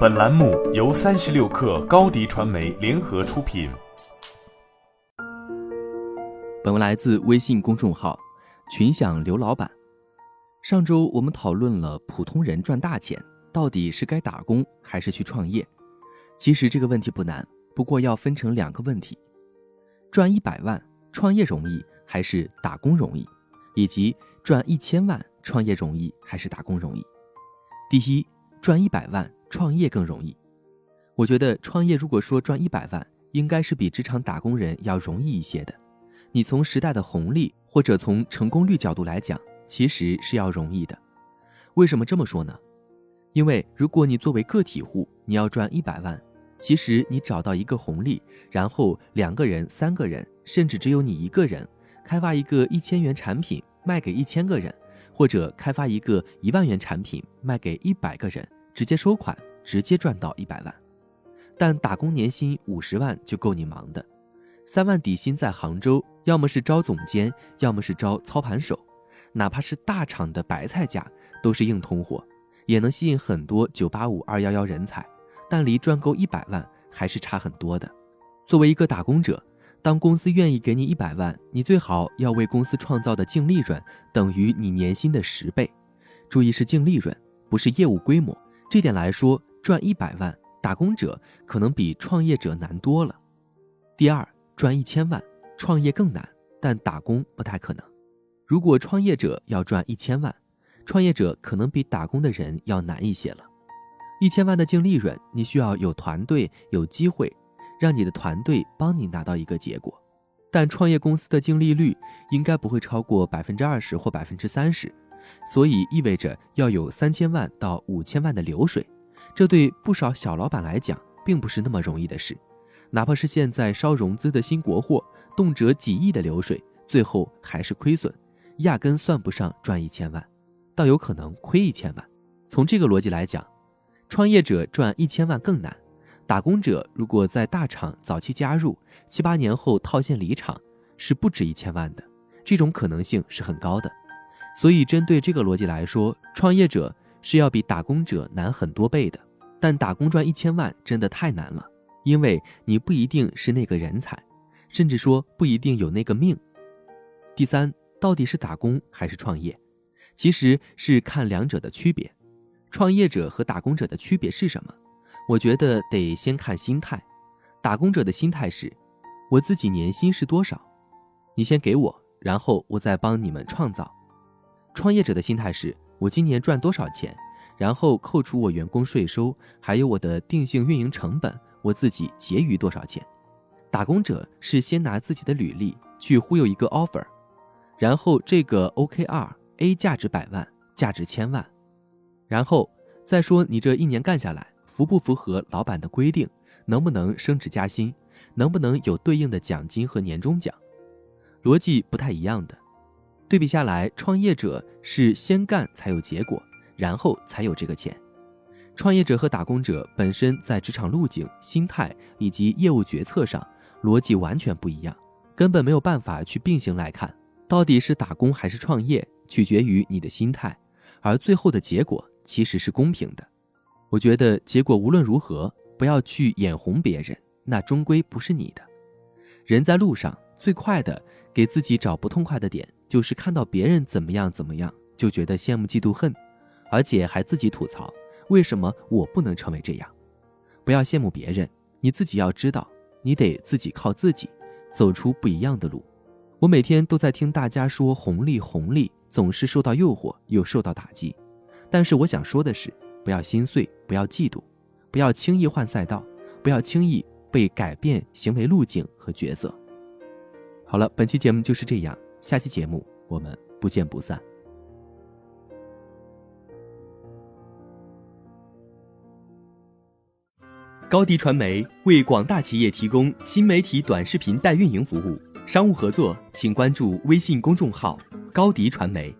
本栏目由三十六氪高低传媒联合出品。本文来自微信公众号“群享刘老板”。上周我们讨论了普通人赚大钱到底是该打工还是去创业。其实这个问题不难，不过要分成两个问题：赚一百万创业容易还是打工容易？以及赚一千万创业容易还是打工容易？第一，赚一百万创业更容易。我觉得创业如果说赚一百万，应该是比职场打工人要容易一些的。你从时代的红利或者从成功率角度来讲，其实是要容易的。为什么这么说呢？因为如果你作为个体户，你要赚一百万，其实你找到一个红利，然后两个人、三个人，甚至只有你一个人，开发一个一千元产品卖给一千个人。或者开发一个一万元产品卖给一百个人，直接收款，直接赚到一百万。但打工年薪五十万就够你忙的，三万底薪在杭州，要么是招总监，要么是招操盘手，哪怕是大厂的白菜价都是硬通货，也能吸引很多九八五二幺幺人才，但离赚够一百万还是差很多的。作为一个打工者。当公司愿意给你一百万，你最好要为公司创造的净利润等于你年薪的十倍。注意是净利润，不是业务规模。这点来说，赚一百万，打工者可能比创业者难多了。第二，赚一千万，创业更难，但打工不太可能。如果创业者要赚一千万，创业者可能比打工的人要难一些了。一千万的净利润，你需要有团队，有机会。让你的团队帮你拿到一个结果，但创业公司的净利率应该不会超过百分之二十或百分之三十，所以意味着要有三千万到五千万的流水，这对不少小老板来讲并不是那么容易的事。哪怕是现在烧融资的新国货，动辄几亿的流水，最后还是亏损，压根算不上赚一千万，倒有可能亏一千万。从这个逻辑来讲，创业者赚一千万更难。打工者如果在大厂早期加入，七八年后套现离场，是不止一千万的，这种可能性是很高的。所以，针对这个逻辑来说，创业者是要比打工者难很多倍的。但打工赚一千万真的太难了，因为你不一定是那个人才，甚至说不一定有那个命。第三，到底是打工还是创业？其实是看两者的区别。创业者和打工者的区别是什么？我觉得得先看心态，打工者的心态是，我自己年薪是多少，你先给我，然后我再帮你们创造。创业者的心态是，我今年赚多少钱，然后扣除我员工税收，还有我的定性运营成本，我自己结余多少钱。打工者是先拿自己的履历去忽悠一个 offer，然后这个 OKR A 价值百万，价值千万，然后再说你这一年干下来。符不符合老板的规定？能不能升职加薪？能不能有对应的奖金和年终奖？逻辑不太一样的。对比下来，创业者是先干才有结果，然后才有这个钱。创业者和打工者本身在职场路径、心态以及业务决策上逻辑完全不一样，根本没有办法去并行来看。到底是打工还是创业，取决于你的心态，而最后的结果其实是公平的。我觉得结果无论如何，不要去眼红别人，那终归不是你的。人在路上最快的给自己找不痛快的点，就是看到别人怎么样怎么样，就觉得羡慕嫉妒恨，而且还自己吐槽为什么我不能成为这样。不要羡慕别人，你自己要知道，你得自己靠自己，走出不一样的路。我每天都在听大家说红利红利，总是受到诱惑又受到打击，但是我想说的是。不要心碎，不要嫉妒，不要轻易换赛道，不要轻易被改变行为路径和角色。好了，本期节目就是这样，下期节目我们不见不散。高迪传媒为广大企业提供新媒体短视频代运营服务，商务合作请关注微信公众号高迪传媒。